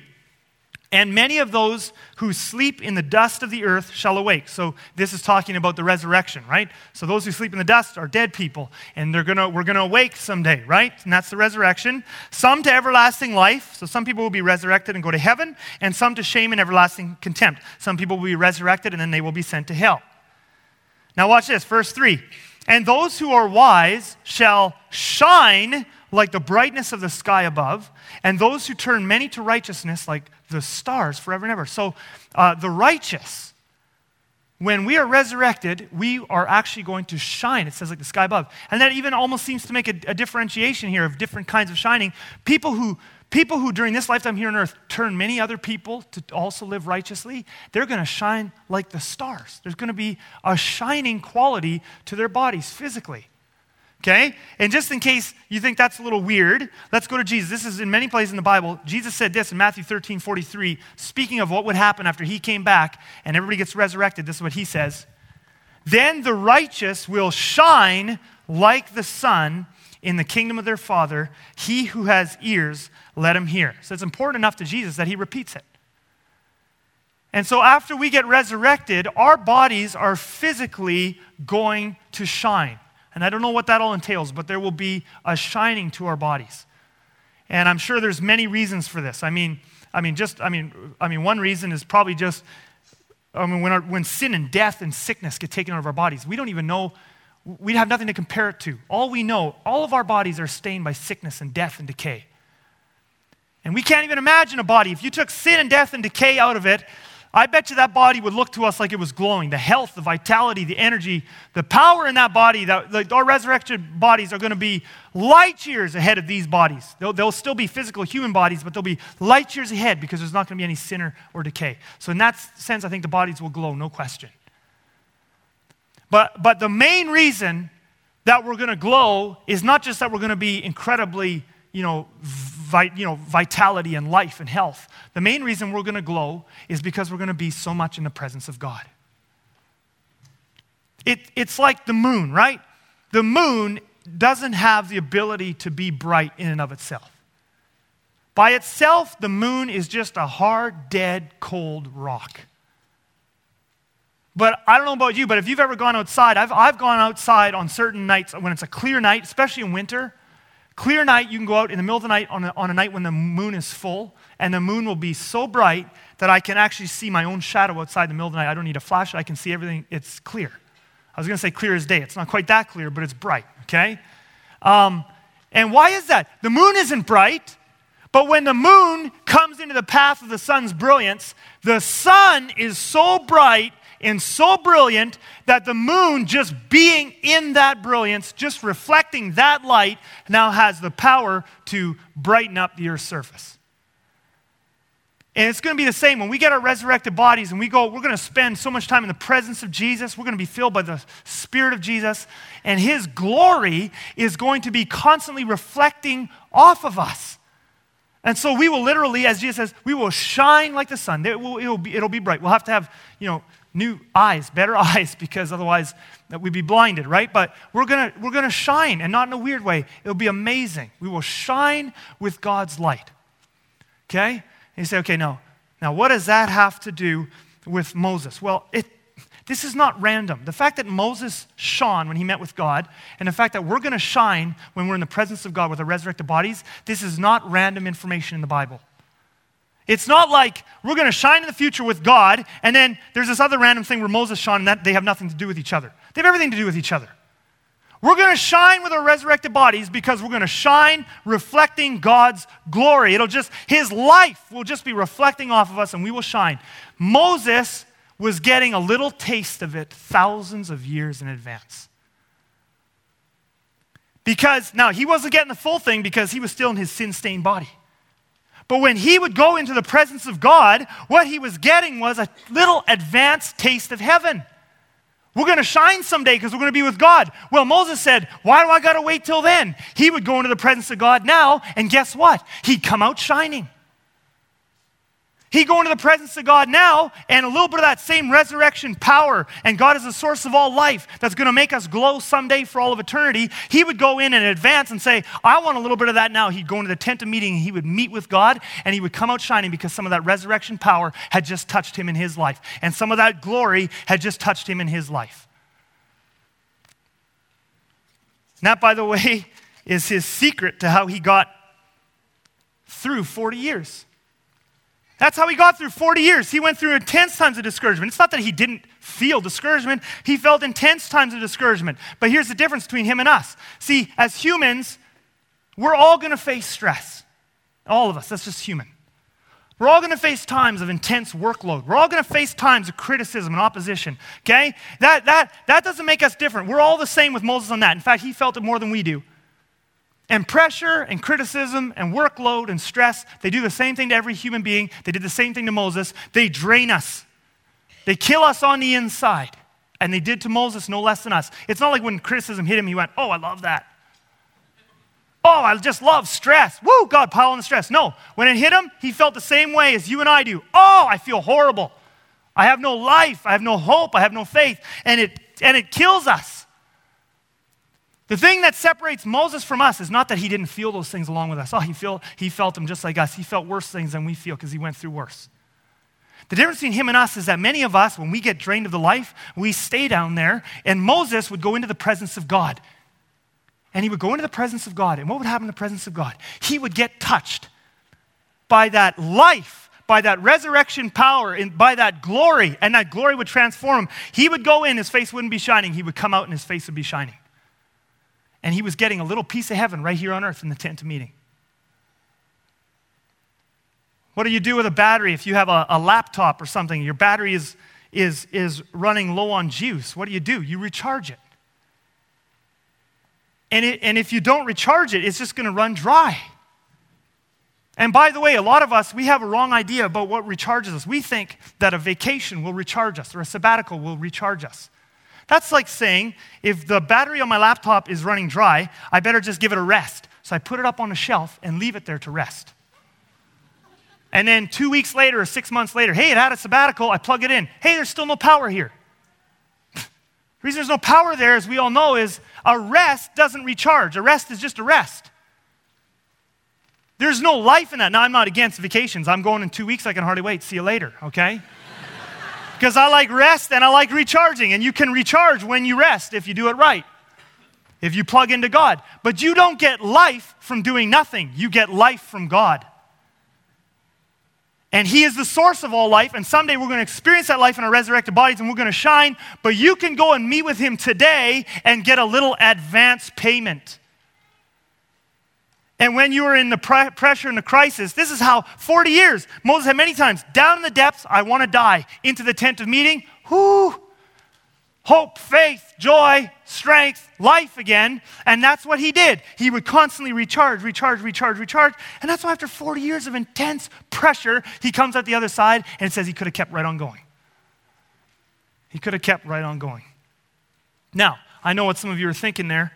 Speaker 1: And many of those who sleep in the dust of the earth shall awake. So this is talking about the resurrection, right? So those who sleep in the dust are dead people, and they're gonna we're gonna awake someday, right? And that's the resurrection. Some to everlasting life. So some people will be resurrected and go to heaven, and some to shame and everlasting contempt. Some people will be resurrected and then they will be sent to hell. Now watch this, verse 3. And those who are wise shall shine like the brightness of the sky above, and those who turn many to righteousness like the stars forever and ever. So, uh, the righteous, when we are resurrected, we are actually going to shine. It says like the sky above. And that even almost seems to make a, a differentiation here of different kinds of shining. People who, people who during this lifetime here on earth turn many other people to also live righteously, they're going to shine like the stars. There's going to be a shining quality to their bodies physically. Okay? And just in case you think that's a little weird, let's go to Jesus. This is in many places in the Bible. Jesus said this in Matthew 13 43, speaking of what would happen after he came back and everybody gets resurrected. This is what he says Then the righteous will shine like the sun in the kingdom of their Father. He who has ears, let him hear. So it's important enough to Jesus that he repeats it. And so after we get resurrected, our bodies are physically going to shine. And I don't know what that all entails, but there will be a shining to our bodies. And I'm sure there's many reasons for this. I mean, I mean, just, I mean, I mean, one reason is probably just, I mean, when, our, when sin and death and sickness get taken out of our bodies, we don't even know, we have nothing to compare it to. All we know, all of our bodies are stained by sickness and death and decay. And we can't even imagine a body. If you took sin and death and decay out of it, I bet you that body would look to us like it was glowing. The health, the vitality, the energy, the power in that body, that, the, our resurrected bodies are going to be light years ahead of these bodies. They'll, they'll still be physical human bodies, but they'll be light years ahead because there's not going to be any sin or, or decay. So, in that sense, I think the bodies will glow, no question. But, but the main reason that we're going to glow is not just that we're going to be incredibly, you know, vi- you know, vitality and life and health. The main reason we're going to glow is because we're going to be so much in the presence of God. It, it's like the moon, right? The moon doesn't have the ability to be bright in and of itself. By itself, the moon is just a hard, dead, cold rock. But I don't know about you, but if you've ever gone outside, I've, I've gone outside on certain nights when it's a clear night, especially in winter, Clear night, you can go out in the middle of the night on a, on a night when the moon is full, and the moon will be so bright that I can actually see my own shadow outside in the middle of the night. I don't need a flashlight, I can see everything. It's clear. I was going to say clear as day. It's not quite that clear, but it's bright, okay? Um, and why is that? The moon isn't bright, but when the moon comes into the path of the sun's brilliance, the sun is so bright and so brilliant that the moon, just being in that brilliance, just reflecting that light, now has the power to brighten up the Earth's surface. And it's going to be the same when we get our resurrected bodies and we go, we're going to spend so much time in the presence of Jesus. We're going to be filled by the Spirit of Jesus. And His glory is going to be constantly reflecting off of us. And so we will literally, as Jesus says, we will shine like the sun. It will, it'll, be, it'll be bright. We'll have to have, you know, new eyes, better *laughs* eyes, because otherwise we'd be blinded, right? But we're gonna, we're gonna shine, and not in a weird way. It'll be amazing. We will shine with God's light. Okay? And you say, okay, no. Now, what does that have to do with Moses? Well, it, this is not random. The fact that Moses shone when he met with God, and the fact that we're going to shine when we're in the presence of God with our resurrected bodies, this is not random information in the Bible. It's not like we're going to shine in the future with God, and then there's this other random thing where Moses shone, and that they have nothing to do with each other. They have everything to do with each other. We're going to shine with our resurrected bodies because we're going to shine reflecting God's glory. It'll just, his life will just be reflecting off of us, and we will shine. Moses was getting a little taste of it thousands of years in advance. Because, now, he wasn't getting the full thing because he was still in his sin stained body. But when he would go into the presence of God, what he was getting was a little advanced taste of heaven. We're going to shine someday because we're going to be with God. Well, Moses said, Why do I got to wait till then? He would go into the presence of God now, and guess what? He'd come out shining. He go into the presence of God now, and a little bit of that same resurrection power, and God is the source of all life that's going to make us glow someday for all of eternity. He would go in and advance and say, I want a little bit of that now. He'd go into the tent of meeting, and he would meet with God, and he would come out shining because some of that resurrection power had just touched him in his life, and some of that glory had just touched him in his life. And that, by the way, *laughs* is his secret to how he got through 40 years. That's how he got through 40 years. He went through intense times of discouragement. It's not that he didn't feel discouragement, he felt intense times of discouragement. But here's the difference between him and us. See, as humans, we're all going to face stress. All of us. That's just human. We're all going to face times of intense workload. We're all going to face times of criticism and opposition. Okay? That, that, that doesn't make us different. We're all the same with Moses on that. In fact, he felt it more than we do. And pressure and criticism and workload and stress, they do the same thing to every human being. They did the same thing to Moses. They drain us, they kill us on the inside. And they did to Moses no less than us. It's not like when criticism hit him, he went, Oh, I love that. Oh, I just love stress. Woo, God, pile on the stress. No, when it hit him, he felt the same way as you and I do. Oh, I feel horrible. I have no life. I have no hope. I have no faith. And it, and it kills us. The thing that separates Moses from us is not that he didn't feel those things along with us. Oh, he, feel, he felt them just like us. He felt worse things than we feel because he went through worse. The difference between him and us is that many of us, when we get drained of the life, we stay down there, and Moses would go into the presence of God. And he would go into the presence of God. And what would happen in the presence of God? He would get touched by that life, by that resurrection power, and by that glory, and that glory would transform him. He would go in, his face wouldn't be shining. He would come out, and his face would be shining. And he was getting a little piece of heaven right here on earth in the tent of meeting. What do you do with a battery if you have a, a laptop or something? Your battery is, is, is running low on juice. What do you do? You recharge it. And, it, and if you don't recharge it, it's just going to run dry. And by the way, a lot of us, we have a wrong idea about what recharges us. We think that a vacation will recharge us or a sabbatical will recharge us. That's like saying if the battery on my laptop is running dry, I better just give it a rest. So I put it up on a shelf and leave it there to rest. And then two weeks later or six months later, hey, it had a sabbatical, I plug it in. Hey, there's still no power here. the *laughs* reason there's no power there, as we all know, is a rest doesn't recharge. A rest is just a rest. There's no life in that. Now, I'm not against vacations. I'm going in two weeks. I can hardly wait. See you later, okay? Because I like rest and I like recharging, and you can recharge when you rest if you do it right, if you plug into God. But you don't get life from doing nothing, you get life from God. And He is the source of all life, and someday we're going to experience that life in our resurrected bodies and we're going to shine. But you can go and meet with Him today and get a little advance payment. And when you are in the pre- pressure and the crisis, this is how 40 years, Moses had many times, down in the depths, I want to die. Into the tent of meeting, whoo, hope, faith, joy, strength, life again. And that's what he did. He would constantly recharge, recharge, recharge, recharge. And that's why after 40 years of intense pressure, he comes out the other side and it says he could have kept right on going. He could have kept right on going. Now, I know what some of you are thinking there.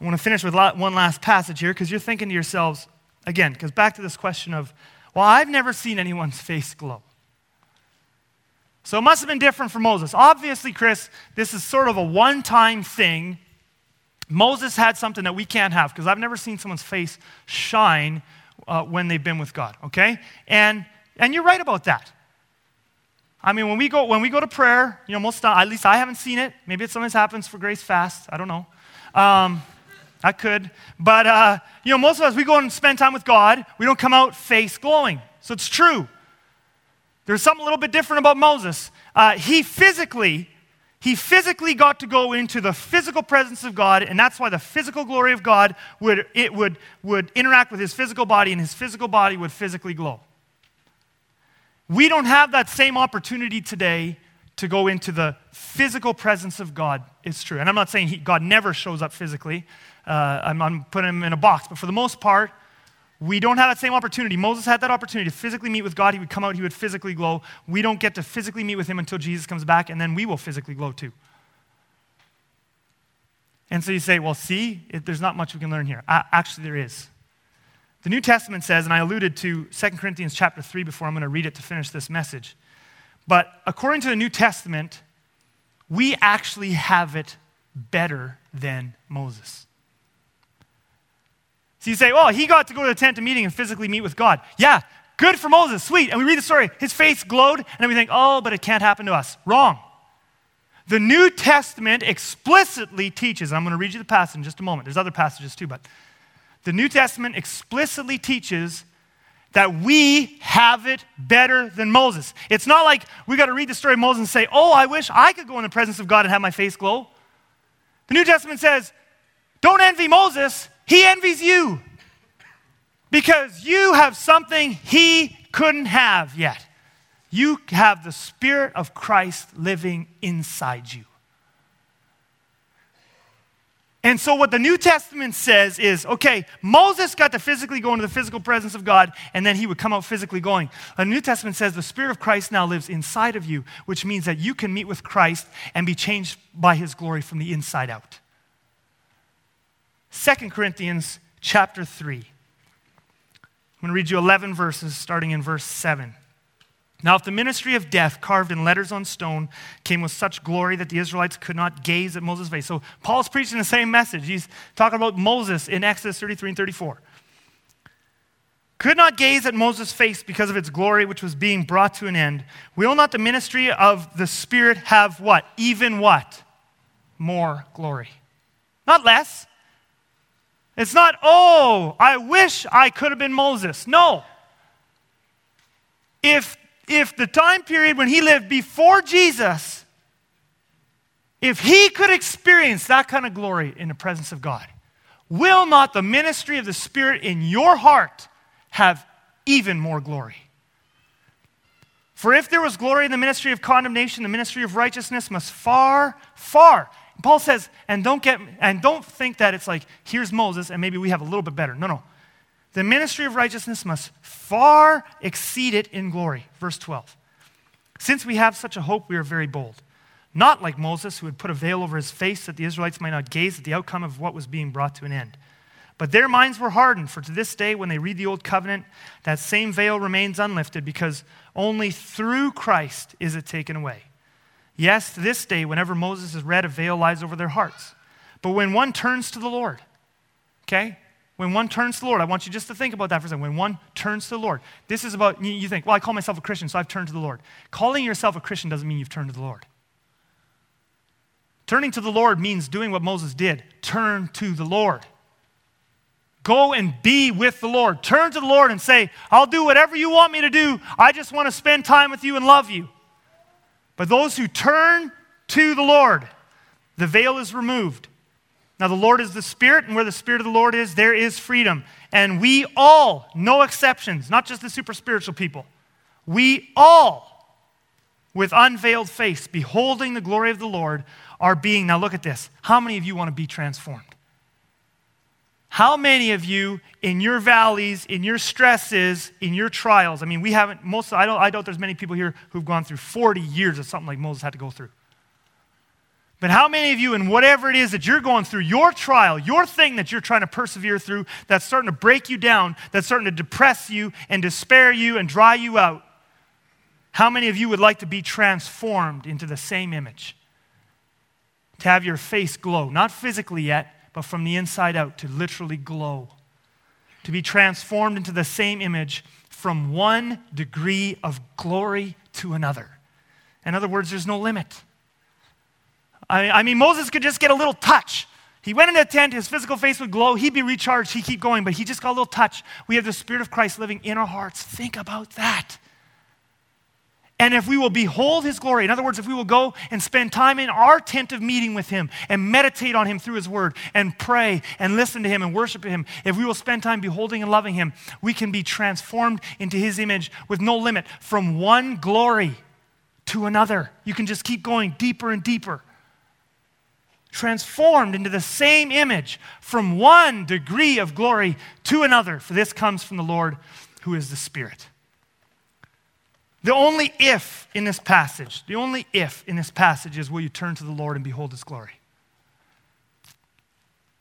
Speaker 1: I want to finish with one last passage here because you're thinking to yourselves, again, because back to this question of, well, I've never seen anyone's face glow. So it must have been different for Moses. Obviously, Chris, this is sort of a one time thing. Moses had something that we can't have because I've never seen someone's face shine uh, when they've been with God, okay? And, and you're right about that. I mean, when we go, when we go to prayer, you know, most at least I haven't seen it. Maybe it sometimes happens for Grace Fast. I don't know. Um, I could. But, uh, you know, most of us, we go and spend time with God. We don't come out face glowing. So it's true. There's something a little bit different about Moses. Uh, he physically, he physically got to go into the physical presence of God, and that's why the physical glory of God would, it would, would interact with his physical body, and his physical body would physically glow. We don't have that same opportunity today to go into the physical presence of God. It's true. And I'm not saying he, God never shows up physically uh, I'm, I'm putting him in a box. But for the most part, we don't have that same opportunity. Moses had that opportunity to physically meet with God. He would come out, he would physically glow. We don't get to physically meet with him until Jesus comes back, and then we will physically glow too. And so you say, well, see, it, there's not much we can learn here. Uh, actually, there is. The New Testament says, and I alluded to 2 Corinthians chapter 3 before, I'm going to read it to finish this message. But according to the New Testament, we actually have it better than Moses. So you say, oh, he got to go to the tent of meeting and physically meet with God. Yeah, good for Moses, sweet. And we read the story, his face glowed, and then we think, oh, but it can't happen to us. Wrong. The New Testament explicitly teaches, I'm going to read you the passage in just a moment. There's other passages too, but the New Testament explicitly teaches that we have it better than Moses. It's not like we got to read the story of Moses and say, oh, I wish I could go in the presence of God and have my face glow. The New Testament says, don't envy Moses. He envies you because you have something he couldn't have yet. You have the Spirit of Christ living inside you. And so, what the New Testament says is okay, Moses got to physically go into the physical presence of God, and then he would come out physically going. The New Testament says the Spirit of Christ now lives inside of you, which means that you can meet with Christ and be changed by his glory from the inside out. 2 Corinthians chapter 3. I'm going to read you 11 verses starting in verse 7. Now, if the ministry of death carved in letters on stone came with such glory that the Israelites could not gaze at Moses' face. So, Paul's preaching the same message. He's talking about Moses in Exodus 33 and 34. Could not gaze at Moses' face because of its glory, which was being brought to an end. Will not the ministry of the Spirit have what? Even what? More glory. Not less. It's not, oh, I wish I could have been Moses. No. If, if the time period when he lived before Jesus, if he could experience that kind of glory in the presence of God, will not the ministry of the Spirit in your heart have even more glory? For if there was glory in the ministry of condemnation, the ministry of righteousness must far, far. Paul says, and don't get and don't think that it's like, here's Moses, and maybe we have a little bit better. No, no. The ministry of righteousness must far exceed it in glory. Verse 12. Since we have such a hope, we are very bold. Not like Moses, who had put a veil over his face that the Israelites might not gaze at the outcome of what was being brought to an end. But their minds were hardened, for to this day, when they read the Old Covenant, that same veil remains unlifted, because only through Christ is it taken away. Yes, to this day, whenever Moses is read, a veil lies over their hearts. But when one turns to the Lord, okay? When one turns to the Lord, I want you just to think about that for a second. When one turns to the Lord, this is about, you think, well, I call myself a Christian, so I've turned to the Lord. Calling yourself a Christian doesn't mean you've turned to the Lord. Turning to the Lord means doing what Moses did turn to the Lord. Go and be with the Lord. Turn to the Lord and say, I'll do whatever you want me to do. I just want to spend time with you and love you. But those who turn to the Lord, the veil is removed. Now, the Lord is the Spirit, and where the Spirit of the Lord is, there is freedom. And we all, no exceptions, not just the super spiritual people, we all, with unveiled face, beholding the glory of the Lord, are being, now look at this. How many of you want to be transformed? How many of you in your valleys, in your stresses, in your trials? I mean, we haven't, most, I, don't, I doubt there's many people here who've gone through 40 years of something like Moses had to go through. But how many of you, in whatever it is that you're going through, your trial, your thing that you're trying to persevere through, that's starting to break you down, that's starting to depress you and despair you and dry you out, how many of you would like to be transformed into the same image? To have your face glow, not physically yet, but from the inside out to literally glow, to be transformed into the same image from one degree of glory to another. In other words, there's no limit. I, mean, Moses could just get a little touch. He went in a tent, his physical face would glow, he'd be recharged, he'd keep going, but he just got a little touch. We have the Spirit of Christ living in our hearts. Think about that. And if we will behold his glory, in other words, if we will go and spend time in our tent of meeting with him and meditate on him through his word and pray and listen to him and worship him, if we will spend time beholding and loving him, we can be transformed into his image with no limit from one glory to another. You can just keep going deeper and deeper. Transformed into the same image from one degree of glory to another, for this comes from the Lord who is the Spirit. The only if in this passage, the only if in this passage is will you turn to the Lord and behold his glory?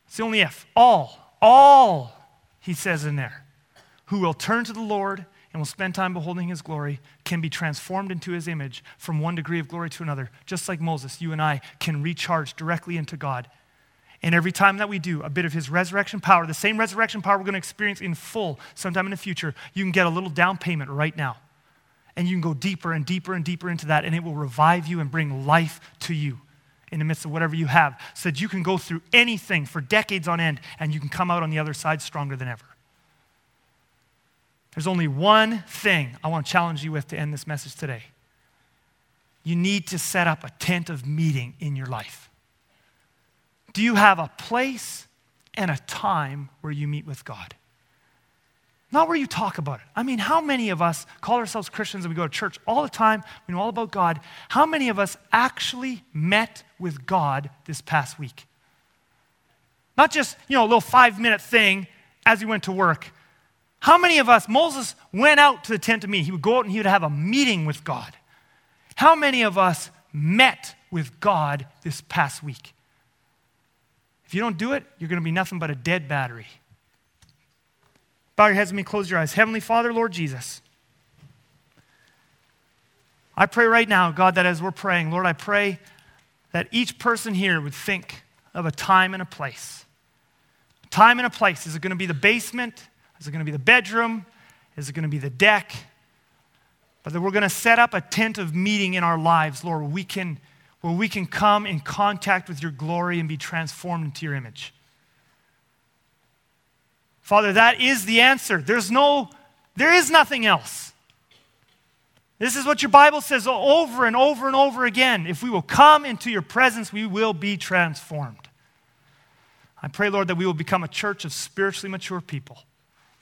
Speaker 1: It's the only if. All, all, he says in there, who will turn to the Lord and will spend time beholding his glory can be transformed into his image from one degree of glory to another. Just like Moses, you and I can recharge directly into God. And every time that we do, a bit of his resurrection power, the same resurrection power we're going to experience in full sometime in the future, you can get a little down payment right now. And you can go deeper and deeper and deeper into that, and it will revive you and bring life to you in the midst of whatever you have, so that you can go through anything for decades on end and you can come out on the other side stronger than ever. There's only one thing I want to challenge you with to end this message today. You need to set up a tent of meeting in your life. Do you have a place and a time where you meet with God? Not where you talk about it. I mean, how many of us call ourselves Christians and we go to church all the time, we know all about God? How many of us actually met with God this past week? Not just, you know, a little five minute thing as he went to work. How many of us, Moses went out to the tent to meet. He would go out and he would have a meeting with God. How many of us met with God this past week? If you don't do it, you're going to be nothing but a dead battery. Bow your heads with me, close your eyes. Heavenly Father, Lord Jesus, I pray right now, God, that as we're praying, Lord, I pray that each person here would think of a time and a place. A time and a place. Is it going to be the basement? Is it going to be the bedroom? Is it going to be the deck? But that we're going to set up a tent of meeting in our lives, Lord, where we can, where we can come in contact with your glory and be transformed into your image. Father, that is the answer. There's no, there is nothing else. This is what your Bible says over and over and over again. If we will come into your presence, we will be transformed. I pray, Lord, that we will become a church of spiritually mature people.